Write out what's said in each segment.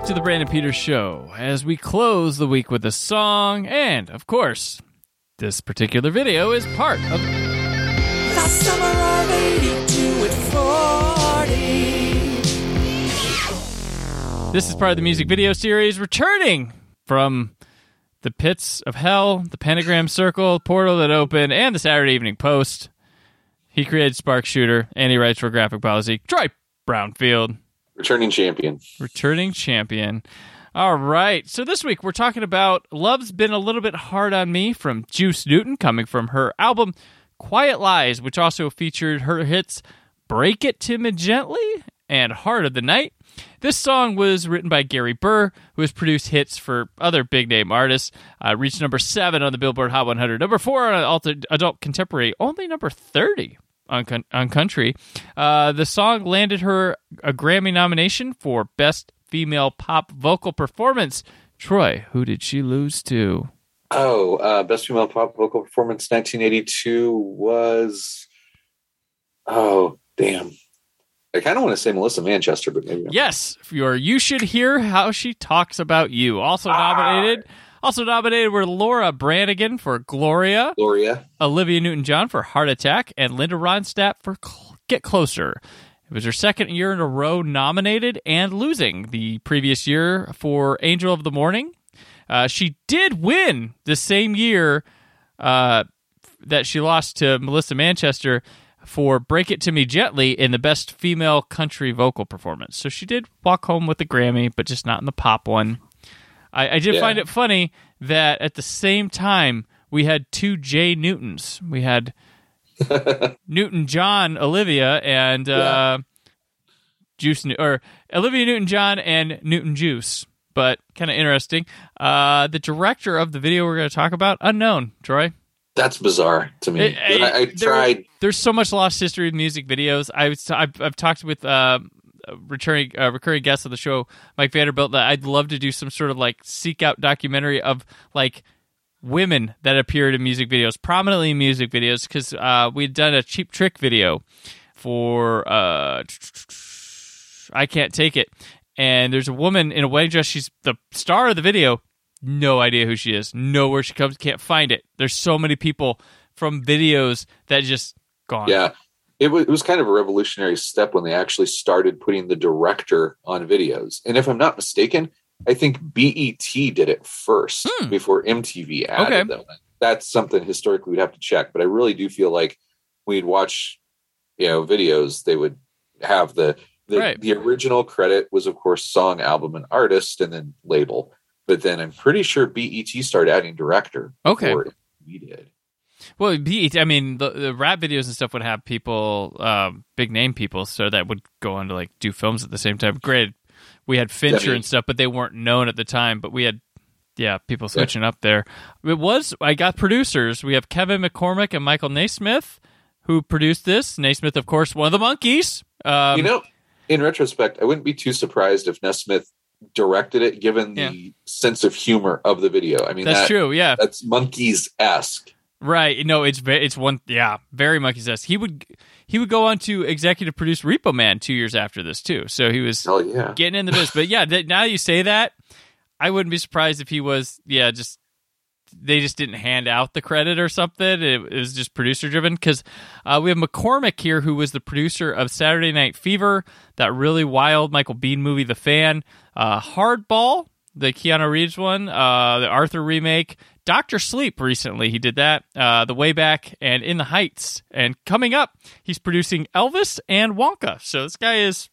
Back to the Brandon Peters Show as we close the week with a song, and of course, this particular video is part of. The summer of 82 at 40. This is part of the music video series returning from the pits of hell, the pentagram circle, portal that opened, and the Saturday Evening Post. He created Spark Shooter, and he writes for Graphic Policy. Troy Brownfield, Returning champion. returning champion. All right, so this week we're talking about Love's Been a Little Bit Hard on Me from Juice Newton, coming from her album Quiet Lies, which also featured her hits Break It to Me Gently and Heart of the Night. This song was written by Gary Burr, who has produced hits for other big name artists. Uh, reached number seven on the Billboard Hot 100, number four on Adult Contemporary, only number 30 on, on country. Uh, the song landed her a Grammy nomination for Best Female Pop Vocal Performance. Troy, who did she lose to? Oh, uh, best female pop vocal performance 1982 was. Oh, damn. I kind of want to say Melissa Manchester, but maybe. I'm- Yes, your You Should Hear How She Talks About You. Also nominated. Also nominated were Laura Branigan for Gloria, Gloria. Olivia Newton John for Heart Attack, and Linda Ronstadt for Get Closer. It was her second year in a row nominated and losing the previous year for Angel of the Morning. Uh, she did win the same year uh, that she lost to Melissa Manchester for Break It To Me Gently in the Best Female Country Vocal Performance. So she did walk home with the Grammy, but just not in the pop one. I, I did Yeah. find it funny that at the same time we had two J Newtons. We had Newton John Olivia and uh, Juice or Olivia Newton John and Newton Juice. But kind of interesting. Uh, the director of the video we're going to talk about unknown. Troy. That's bizarre to me. It- it- I, I there- tried. There's so much lost history of music videos. I was, I've, I've talked with uh, returning uh, recurring guest of the show, Mike Vanderbilt, that I'd love to do some sort of like seek out documentary of like women that appeared in music videos, prominently in music videos, because uh, we'd done a cheap trick video for uh, I can't take it, and there's a woman in a wedding dress. She's the star of the video. No idea who she is. Know where she comes. Can't find it. There's so many people from videos that just gone. Yeah. It was, it was kind of a revolutionary step when they actually started putting the director on videos. And if I'm not mistaken, I think BET did it first Hmm. before MTV added Okay. them. That's something historically we'd have to check. But I really do feel like we'd watch, you know, videos. They would have the the, Right. the original credit was of course song, album, and artist, and then label. But then I'm pretty sure BET started adding director. Okay. before MTV did. Well, BET, I mean, the, the rap videos and stuff would have people, um, big name people, so that would go on to like do films at the same time. Great, we had Fincher Yeah, and stuff, but they weren't known at the time. But we had, yeah, people switching up there. It was I got producers. We have Kevin McCormick and Michael Nesmith who produced this. Nesmith, of course, one of the Monkees. Um, you know, in retrospect, I wouldn't be too surprised if Nesmith directed it, given Yeah. the sense of humor of the video. I mean, that's that- true. Yeah, That's Monkees esque. Right. No, it's it's one. Yeah, very monkey says he would he would go on to executive produce Repo Man two years after this too. So he was Hell yeah! getting in the business. But yeah, th- now you say that, I wouldn't be surprised if he was. Yeah, just they just didn't hand out the credit or something. It, it was just producer driven because uh, we have McCormick here, who was the producer of Saturday Night Fever, that really wild Michael Biehn movie, The Fan, uh, Hardball, the Keanu Reeves one, uh, the Arthur remake, Doctor Sleep. Recently, he did that, uh, The Way Back, and In the Heights. And coming up, he's producing Elvis and Wonka. So this guy is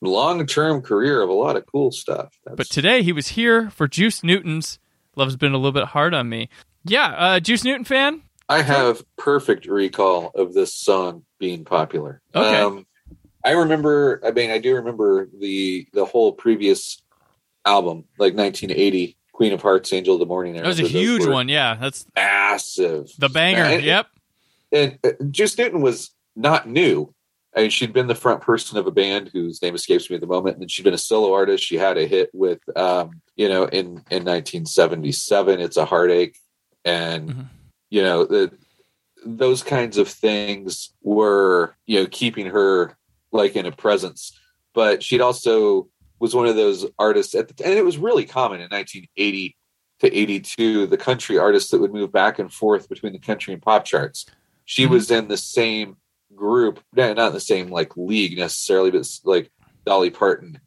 long term career of a lot of cool stuff. That's, But today he was here for Juice Newton's Love's Been a Little Bit Hard on Me. Yeah, uh, Juice Newton fan? I have perfect recall of this song being popular. Okay. Um, I remember. I mean, I do remember the the whole previous album, like 1980, Queen of Hearts, Angel of the Morning. That was a huge one. Yeah, that's massive. the banger. And- yep. and uh, Juice Newton was not new. I mean, she'd been the front person of a band whose name escapes me at the moment, and she'd been a solo artist. She had a hit with, um, you know, in in 1977, "It's a Heartache," and Mhm. you know the those kinds of things were you know keeping her like in a presence. But she'd also was one of those artists at the and it was really common in 1980 to 82 the country artists that would move back and forth between the country and pop charts she Mhm. was in the same group not in the same like league necessarily but like dolly parton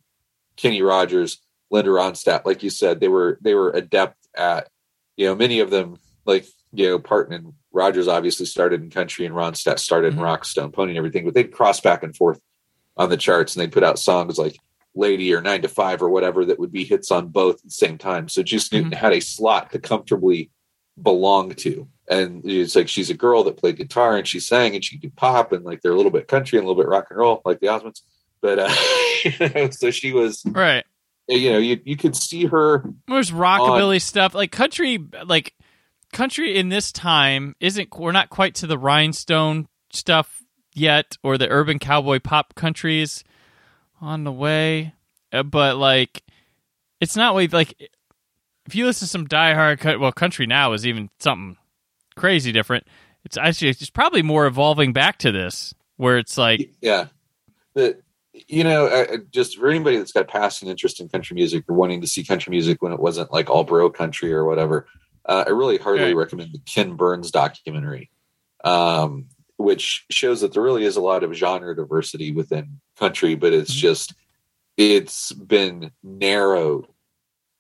kenny rogers linda ronstadt like you said they were they were adept at you know many of them like you know parton and rogers obviously started in country and ronstadt started Mhm. in rock stone pony and everything but they'd cross back and forth on the charts and they'd put out songs like lady or nine to five or whatever that would be hits on both at the same time. So juice newton had a slot to comfortably belong to. And it's like she's a girl that played guitar and she sang and she could pop and like they're a little bit country and a little bit rock and roll like the osmonds. But uh you know, so she was Right. you know you, you could see her There's rockabilly stuff. Like country, like country in this time isn't. We're not quite to the rhinestone stuff yet, or the urban cowboy pop countries on the way. Uh, But like, it's not like if you listen to some diehard, cut- well, country now is even something crazy different. It's actually it's probably more evolving back to this, where it's like, yeah that you know uh, just for anybody that's got passing interest in country music or wanting to see country music when it wasn't like all bro country or whatever uh, i really heartily Right. recommend the ken burns documentary um, which shows that there really is a lot of genre diversity within country but it's Mhm. just it's been narrowed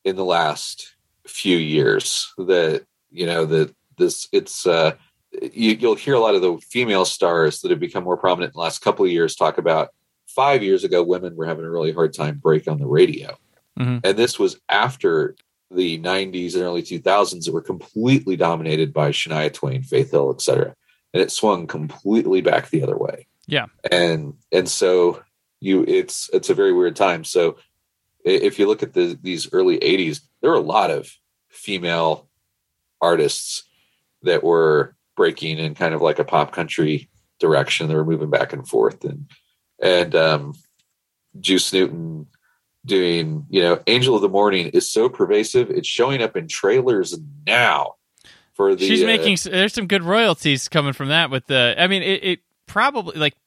in the last few years that you know that this it's uh you, you'll hear a lot of the female stars that have become more prominent in the last couple of years talk about five years ago women were having a really hard time break on the radio Mhm. and this was after the 90s and early 2000s that were completely dominated by shania twain faith hill etc and it swung completely back the other way. Yeah. and and so you it's it's a very weird time. So if you look at the these early 80s there were a lot of female artists that were breaking in kind of like a pop country direction. They were moving back and forth and and um juice newton doing you know angel of the morning is so pervasive. It's showing up in trailers now for the she's uh, making there's some good royalties coming from that with the i mean it, it probably like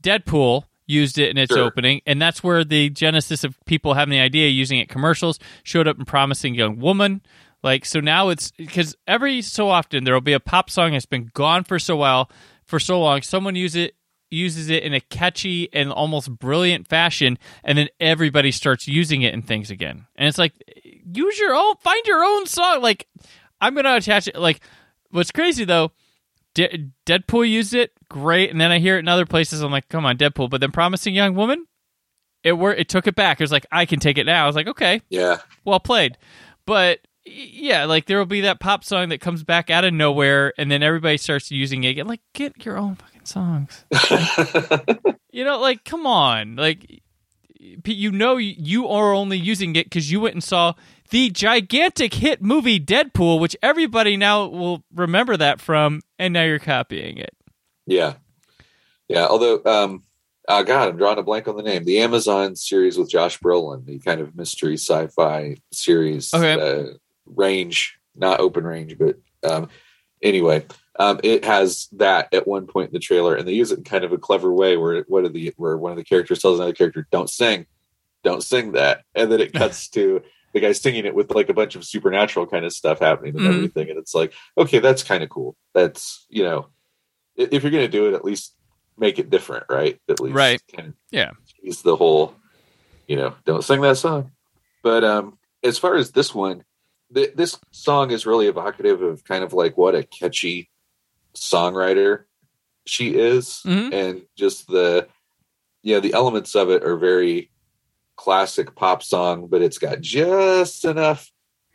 deadpool used it in its Sure. opening and that's where the genesis of people having the idea of using it commercials showed up in promising young woman like so now it's because every so often there will be a pop song that's been gone for so while for so long someone use it uses it in a catchy and almost brilliant fashion and then everybody starts using it in things again and it's like use your own find your own song like i'm gonna attach it like what's crazy though De- deadpool used it great and then i hear it in other places i'm like come on deadpool but then promising young woman it were it took it back it was like i can take it now i was like okay yeah well played. But yeah, like there will be that pop song that comes back out of nowhere, and then everybody starts using it again. Like, get your own fucking songs. You know, like come on, like you know you are only using it because you went and saw the gigantic hit movie Deadpool, which everybody now will remember that from, and now you're copying it. Yeah, yeah. Although, um, oh god, I'm drawing a blank on the name. The Amazon series with Josh Brolin, the kind of mystery sci-fi series, Okay. uh, range, not open range, but um, anyway, um, it has that at one point in the trailer, and they use it in kind of a clever way, where what are the where one of the characters tells another character, "Don't sing, don't sing that," and then it cuts to. The guy singing it with like a bunch of supernatural kind of stuff happening and Mhm. everything, and it's like, okay, that's kind of cool. That's you know, if you're going to do it, at least make it different, right? At least, Right. Yeah. Use the whole, you know, don't sing that song. But um, as far as this one, th- this song is really evocative of kind of like what a catchy songwriter she is, Mhm. and just the, you know, the elements of it are very classic pop song, but it's got just enough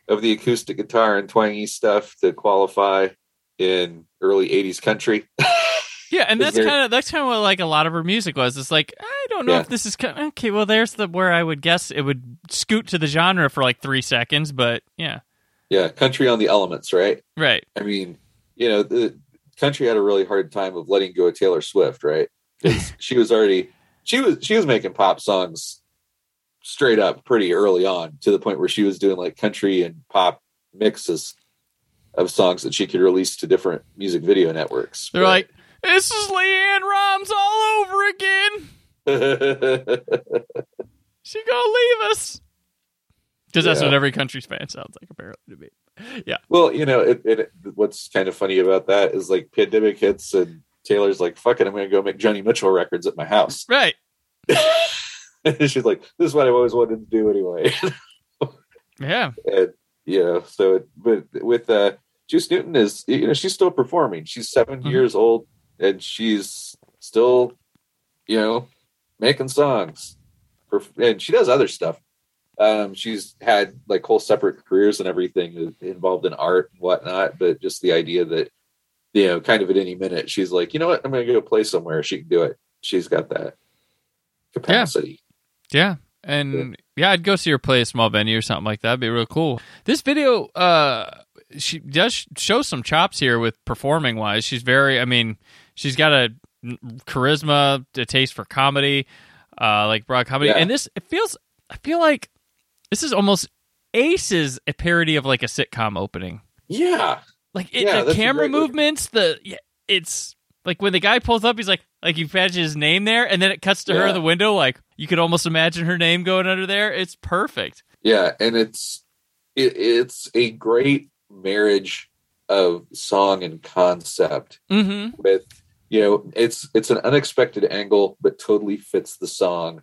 of the acoustic guitar and twangy stuff to qualify in early 80s country. Yeah, and that's kind of that's kind of what like a lot of her music was. It's like I don't know Yeah. if this is kind okay. Well, there's the where I would guess it would scoot to the genre for like three seconds, but yeah, yeah, country on the elements, right? right. I mean, you know, the country had a really hard time of letting go of Taylor Swift, right? Because she was already she was she was making pop songs straight up pretty early on to the point where she was doing like country and pop mixes of songs that she could release to different music video networks. They're like, this is LeAnn Rimes all over again. She gonna leave us because that's Yeah. what every country's fan sounds like apparently to me. Yeah, well, you know, it, it, what's kind of funny about that is like pandemic hits and Taylor's like, "Fuck it, I'm going to go make Joni Mitchell records at my house." right. and she's like, "This is what I've always wanted to do anyway." Yeah, and you know so it, but with uh juice newton is you know she's still performing she's 7 Mhm. years old and she's still you know making songs and she does other stuff um she's had like whole separate careers and everything involved in art and whatnot but just the idea that you know kind of at any minute she's like you know what i'm gonna go play somewhere she can do it she's got that capacity yeah, and yeah. I'd go see her play a small venue or something like that. It'd be real cool. This video, uh, she does show some chops here with performing wise. She's very, I mean, she's got a charisma, a taste for comedy, uh, like broad comedy, Yeah. and this it feels. I feel like this is almost Aces a parody of like a sitcom opening. yeah Like it, Yeah, the camera movements, the yeah, it's like when the guy pulls up, he's like, like you imagine his name there, and then it cuts to her in the window, like you could almost imagine her name going under there. It's perfect. Yeah, and it's it, it's a great marriage of song and concept Mm-hmm. with you know it's it's an unexpected angle but totally fits the song.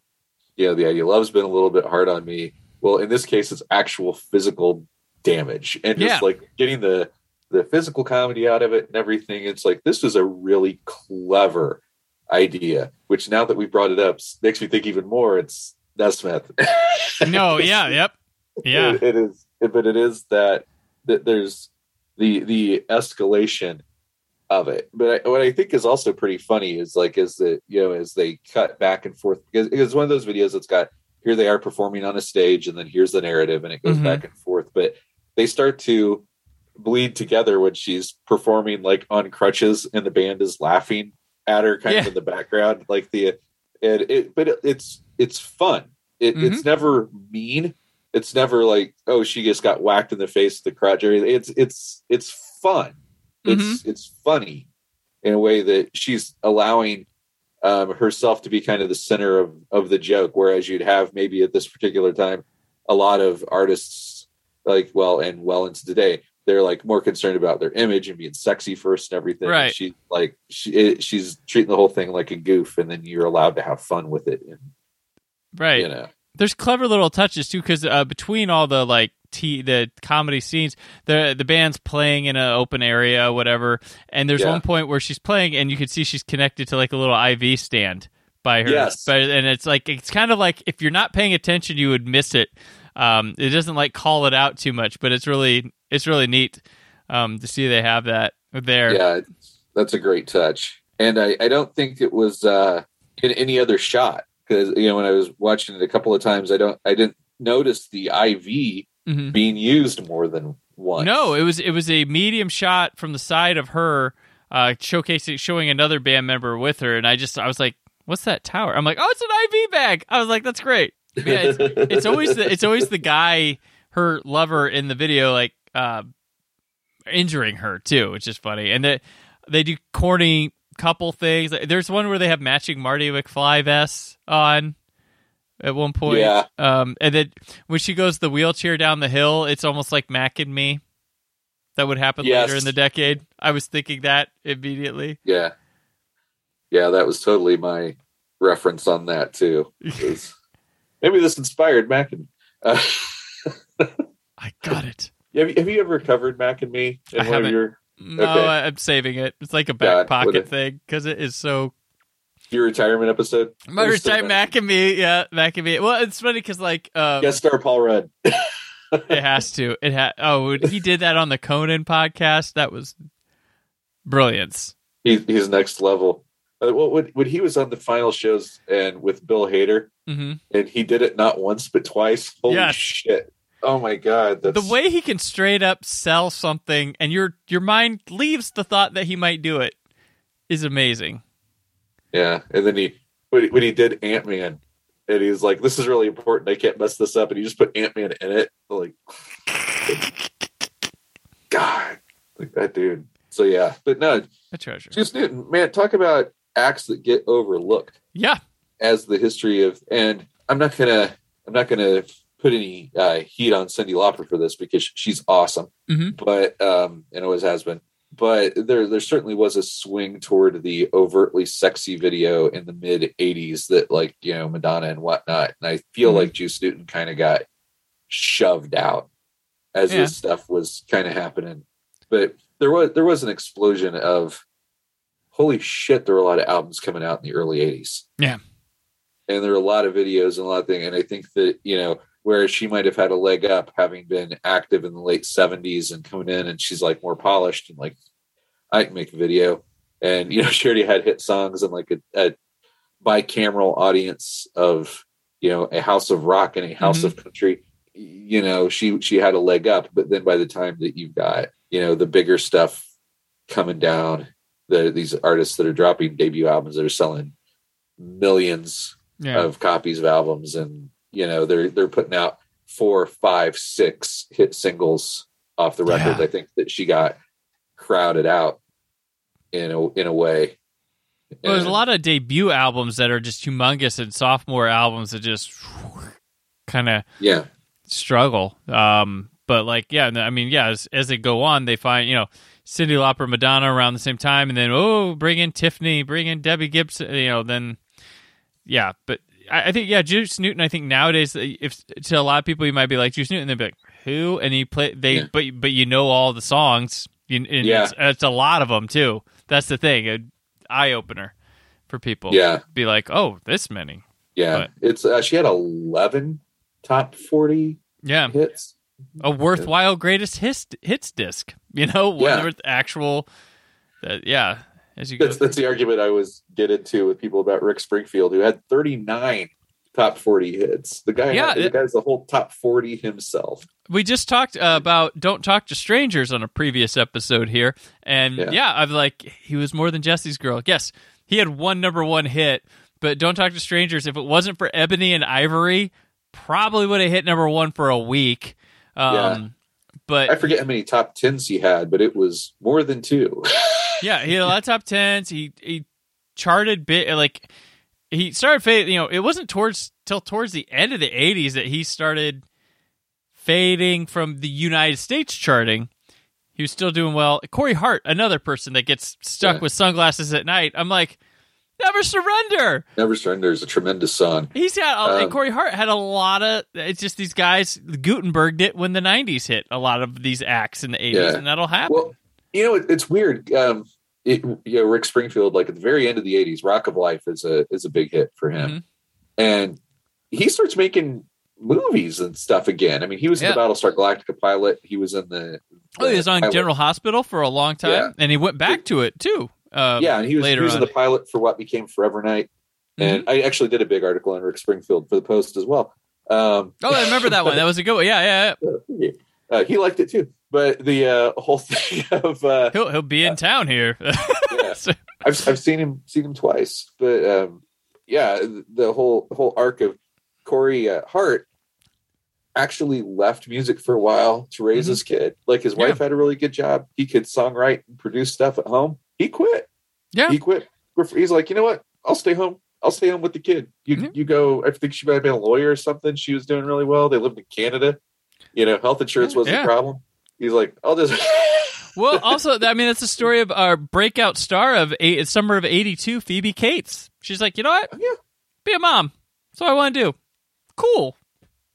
You know, the idea love's been a little bit hard on me. Well, in this case, it's actual physical damage and just like getting the the physical comedy out of it and everything. It's like this is a really clever idea. Which now that we brought it up makes me think even more. It's Nesmith. No, yeah, yep, yeah, it, it is but it is that that there's the the escalation of it but I, what i think is also pretty funny is like is that you know as they cut back and forth because it's one of those videos that's got here they are performing on a stage and then here's the narrative and it goes Mhm. back and forth but they start to bleed together when she's performing like on crutches and the band is laughing at her kind Yeah. of in the background like the and it but it, it's it's fun it, Mm-hmm. it's never mean it's never like oh she just got whacked in the face with the crutch it's it's it's fun it's Mm-hmm. it's funny in a way that she's allowing um, herself to be kind of the center of of the joke whereas you'd have maybe at this particular time a lot of artists like well and well into today they're like more concerned about their image and being sexy first and everything Right. she like she it, she's treating the whole thing like a goof and then you're allowed to have fun with it and right. you know There's clever little touches too, because uh, between all the like t the comedy scenes, the the band's playing in an open area, whatever, and there's Yeah. one point where she's playing, and you can see she's connected to like a little IV stand by her. Yes. but and it's like it's kind of like if you're not paying attention, you would miss it. Um, it doesn't like call it out too much, but it's really it's really neat um, to see they have that there. yeah that's a great touch and i i don't think it was uh in any other shot because you know when i was watching it a couple of times i don't i didn't notice the iv Mhm. being used more than once No, it was it was a medium shot from the side of her, uh, showcasing showing another band member with her, and I just I was like, "What's that tower?" I'm like, "Oh, it's an IV bag." I was like, "That's great." Yeah, it's, it's always the it's always the guy, her lover in the video, like uh, injuring her too, which is funny, and they they do corny couple things. There's one where they have matching Marty McFly vests on at one point. Yeah. Um, and then when she goes the wheelchair down the hill, it's almost like Mac and Me. That would happen Yes. later in the decade. I was thinking that immediately. yeah yeah that was totally my reference on that too maybe this inspired mac and uh, I got it. have, you, have you ever covered mac and me in I one haven't. your No, Okay. I'm saving it. It's like a back God, pocket thing because it is so. Your retirement episode. My retirement Mac and me, yeah, Mac and me. Well, it's funny because like um, Guest star Paul Rudd. it has to. It ha- Oh, he did that on the Conan podcast. That was brilliance. He's he's next level. Uh, well, when, when he was on the final shows and with Bill Hader, hmm and he did it not once but twice. Holy Yes. shit! Oh my god, that's The way he can straight up sell something, and your your mind leaves the thought that he might do it, is amazing. yeah. And then he when he, when he did Ant Man, and he's like, "This is really important. I can't mess this up," and he just put Ant Man in it. Like, God, like that dude. So yeah, but no, A treasure. Juice Newton, man, talk about acts that get overlooked. Yeah. as the history of and i'm not gonna i'm not gonna put any uh, heat on cyndi lauper for this because she's awesome Mhm. but um and always has been but there there certainly was a swing toward the overtly sexy video in the mid 80s that like you know madonna and whatnot and i feel Mhm. like juice newton kind of got shoved out as Yeah. this stuff was kind of happening but there was there was an explosion of holy shit there were a lot of albums coming out in the early 80s Yeah. and there are a lot of videos and a lot of things and i think that you know whereas she might have had a leg up having been active in the late 70s and coming in and she's like more polished and like i can make a video and you know she already had hit songs and like a, a bicameral audience of you know a house of rock and a house Mhm. of country you know she she had a leg up but then by the time that you've got you know the bigger stuff coming down the these artists that are dropping debut albums that are selling millions Yeah. of copies of albums and you know they're they're putting out four five six hit singles off the record Yeah. i think that she got crowded out in a in a way Well, there's a lot of debut albums that are just humongous and sophomore albums that just kind of yeah struggle. Um, but like, yeah, I mean, yeah, as, as they go on, they find, you know, Cyndi Lauper, Madonna around the same time, and then, oh, bring in Tiffany, bring in Debbie Gibson, you know, then, yeah, but I, think, yeah, Juice Newton, I think nowadays, if to a lot of people, you might be like, Juice Newton, they'd be like, who? And he play, they, Yeah. but, but you know all the songs. You, and Yeah. it's, it's a lot of them too. That's the thing, an eye opener for people. yeah Be like, oh, this many. yeah But- it's uh, she had 11 top 40 Yeah. hits a worthwhile greatest hits hits disc. You know, Yeah. actual. Uh, yeah, as you go. that's that's the argument i was get into with people about rick springfield who had 39 top 40 hits the guy Yeah, the guy's the whole top 40 himself we just talked uh, about "Don't Talk to Strangers" on a previous episode here, and yeah. Yeah. I'm like, he was more than Jesse's girl. Yes, he had one number one hit, but "Don't Talk to Strangers." If it wasn't for Ebony and Ivory, probably would have hit number one for a week. Um, Yeah. But i forget how many top 10s he had but it was more than two Yeah, he had a lot of top tens. He he charted bit like he started fading. You know, it wasn't towards till towards the end of the '80s that he started fading from the United States charting. He was still doing well. Corey Hart, another person that gets stuck Yeah. with sunglasses at night. I'm like, never surrender. never surrender is a tremendous song He's got and Um, Corey Hart had a lot of. It's just these guys. Gutenberg did when the '90s hit. A lot of these acts in the '80s, Yeah. and that'll happen. Well, you know, it, it's weird. Um, it, you know, Rick Springfield, like at the very end of the '80s, "Rock of Life" is a is a big hit for him, Mhm. and he starts making movies and stuff again. I mean, he was Yeah. in the Battlestar Galactica pilot. He was in the. Oh, he was on pilot- General Hospital for a long time, Yeah. and he went back to it too. Uh, Yeah, and he was, he was in. Mm-hmm. the pilot for what became Forever Knight, and I actually did a big article on Rick Springfield for the Post as well. Um, Oh, I remember that one. That was a good one. Yeah, yeah. yeah. uh, he liked it too, but the uh, whole thing of uh, He'll he'll be in town here. yeah. I've I've seen him seen him twice, but um, yeah, the whole whole arc of Corey uh, Hart actually left music for a while to raise Mhm. his kid. Like his Yeah. wife had a really good job. He could songwrite and produce stuff at home. He quit. yeah, He quit. He's like, you know what? I'll stay home. I'll stay home with the kid. You Mhm. you go. I think she might have been a lawyer or something. She was doing really well. They lived in Canada. You know, health insurance wasn't Yeah. a problem. He's like, I'll just. well, also, I mean, it's the story of our breakout star of eight, summer of '82, Phoebe Cates. She's like, you know what? Yeah. Be a mom. That's what I want to do. Cool.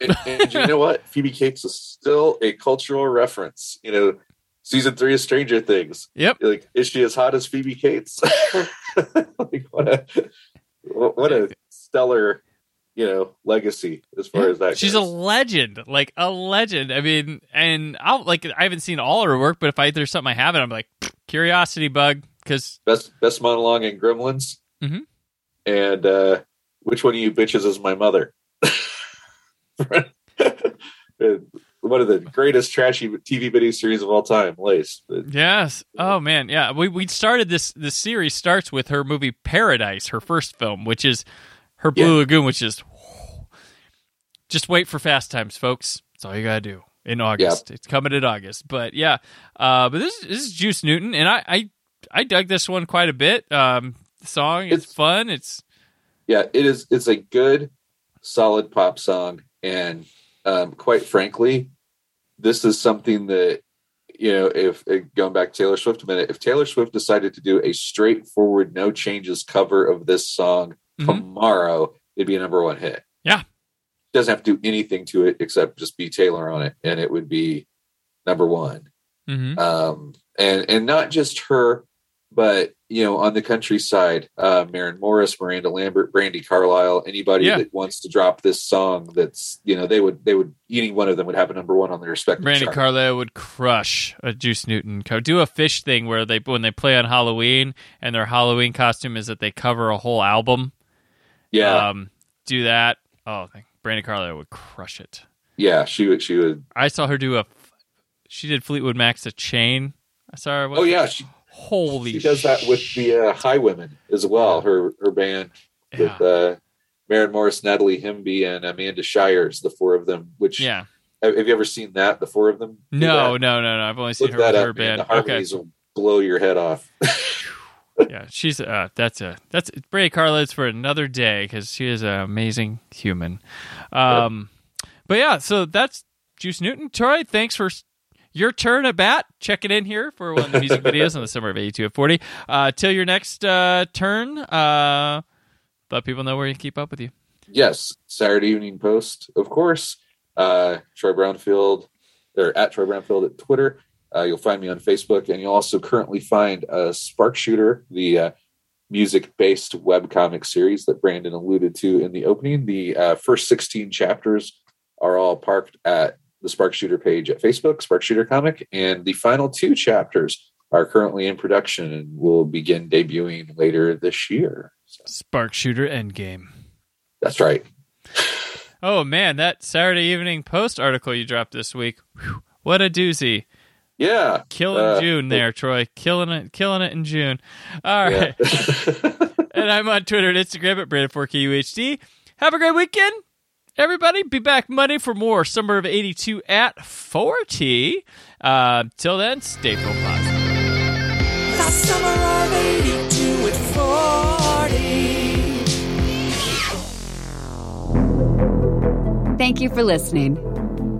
and, and you know what? Phoebe Cates is still a cultural reference. You know, season three of Stranger Things. Yep. Like, is she as hot as Phoebe Cates? like, what a, what a stellar, you know, legacy as far as that. She's a legend, like a legend. I mean, and I'll like I haven't seen all her work, but if I there's something I haven't, I'm like curiosity bug because best best monologue in Gremlins. Mhm. And uh, which one of you bitches is my mother? one of the greatest trashy TV video series of all time, Lace. Yes, oh man, yeah. We we started this this series starts with her movie Paradise, her first film, which is her Blue Yeah. Lagoon, which is just wait for Fast Times, folks. That's all you gotta do in August. It's coming in August, but yeah. Uh, but this this is Juice Newton, and I I, I dug this one quite a bit. Um, the song it's, It's- fun. It's yeah, it is. It's a good, solid pop song, and um, quite frankly, this is something that you know. If going back to Taylor Swift a minute, if Taylor Swift decided to do a straightforward, no changes cover of this song Mhm. tomorrow, it'd be a number one hit. Yeah. Doesn't have to do anything to it except just be Taylor on it, and it would be number one. mhm. um, and and not just her, but you know, on the countryside, uh, Maren Morris, Miranda Lambert, Brandi Carlile, anybody Yeah. that wants to drop this song, that's you know, they would they would any one of them would have a number one on their respective Brandi chart. Carlile would crush a Juice Newton. Do a fish thing where they when they play on Halloween and their Halloween costume is that they cover a whole album. yeah, Um, do that. Oh, Brandi Carlile would crush it. yeah, she would she would. I saw her do a. She did Fleetwood Mac's "A Chain." I saw her. Oh yeah, she holy! she does that with the uh, Highwomen as well. Her her band yeah. with uh, Maren Morris, Natalie Hemby, and Amanda Shires, the four of them. Which yeah. have, you ever seen that? The four of them. No, no, no, no. I've only seen Look her with up. her man. band. The Okay. harmonies will blow your head off. yeah, she's uh, that's a that's Brandi Carlile's for another day because she is an amazing human. Um, but yeah, so that's Juice Newton. Troy, thanks for your turn at bat. Checking in here for one of the music videos in the summer of '82 at 40. Uh, till your next uh, turn, uh, let people know where you keep up with you. yes, Saturday Evening Post, of course. Uh, Troy Brownfield, or at Troy Brownfield at Twitter. Uh, you'll find me on Facebook, and you'll also currently find uh, Spark Shooter, the uh, music-based webcomic series that Brandon alluded to in the opening. The uh, first 16 chapters are all parked at the Spark Shooter page at Facebook, Spark Shooter Comic, and the final two chapters are currently in production and will begin debuting later this year. So, Spark Shooter Endgame. that's right. Oh man, that Saturday Evening Post article you dropped this week. Whew, what a doozy! Yeah. Killing Uh, June there, Troy. Killing it, killing it in June. All right. Yeah. and I'm on Twitter and Instagram at Brandon4KUHD. Have a great weekend, everybody. Be back Monday for more Summer of 82 at 40. Uh, till then, stay full positive. The summer of 82 at 40. Thank you for listening.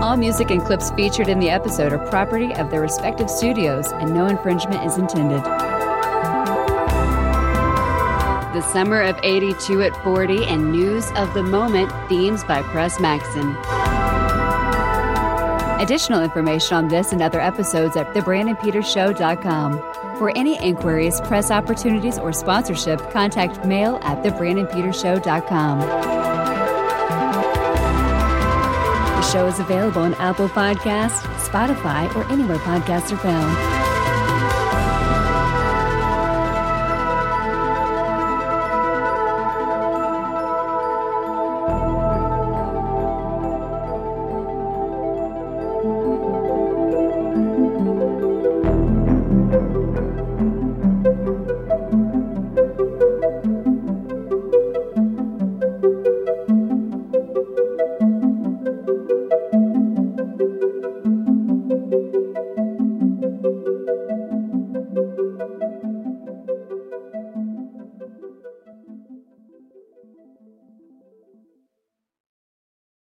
All music and clips featured in the episode are property of their respective studios, and no infringement is intended. The Summer of 82 at 40 and News of the Moment themes by Press Maxon. Additional information on this and other episodes at thebrandonpetershow.com. For any inquiries, press opportunities, or sponsorship, contact mail at thebrandonpetershow.com. The show is available on Apple Podcasts, Spotify, or anywhere podcasts are found.